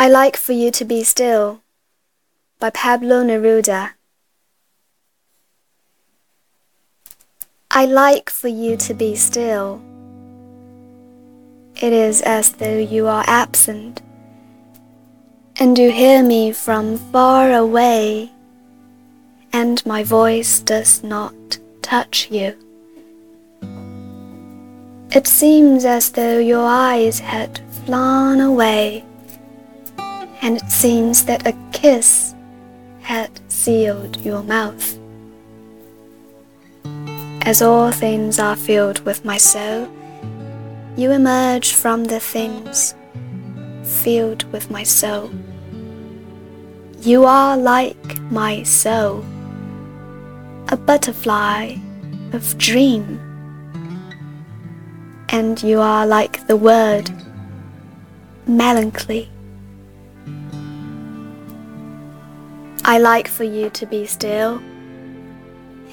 I Like for You to Be Still by Pablo Neruda. I like for you to be still. It is as though you are absent, and you hear me from far away, and my voice does not touch you. It seems as though your eyes had flown away, and it seems that a kiss had sealed your mouth. As all things are filled with my soul, you emerge from the things filled with my soul. You are like my soul, a butterfly of dream, and you are like the word melancholy. I like for you to be still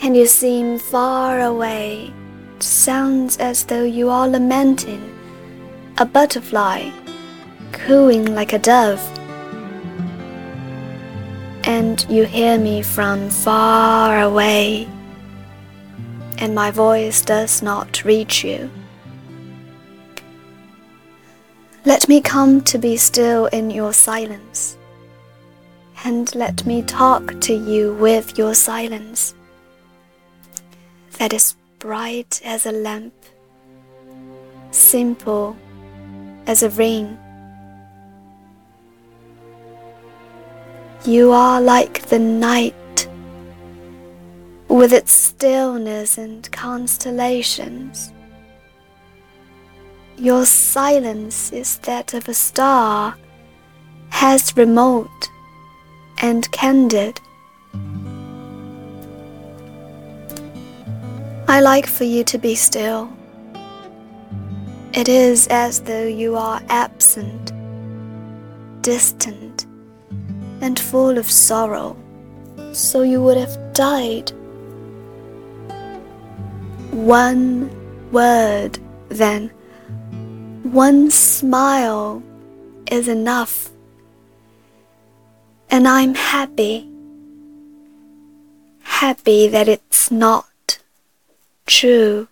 and you seem far away. It sounds as though you are lamenting, a butterfly cooing like a dove. And you hear me from far away, and my voice does not reach you. Let me come to be still in your silence, and let me talk to you with your silence that is bright as a lamp, simple as a ring. You are like the night with its stillness and constellations. Your silence is that of a star, as remote and candid. I like for you to be still. It is as though you are absent, distant, and full of sorrow, so you would have died. One word, then, one smile is enough, and I'm happy, happy that it's not true.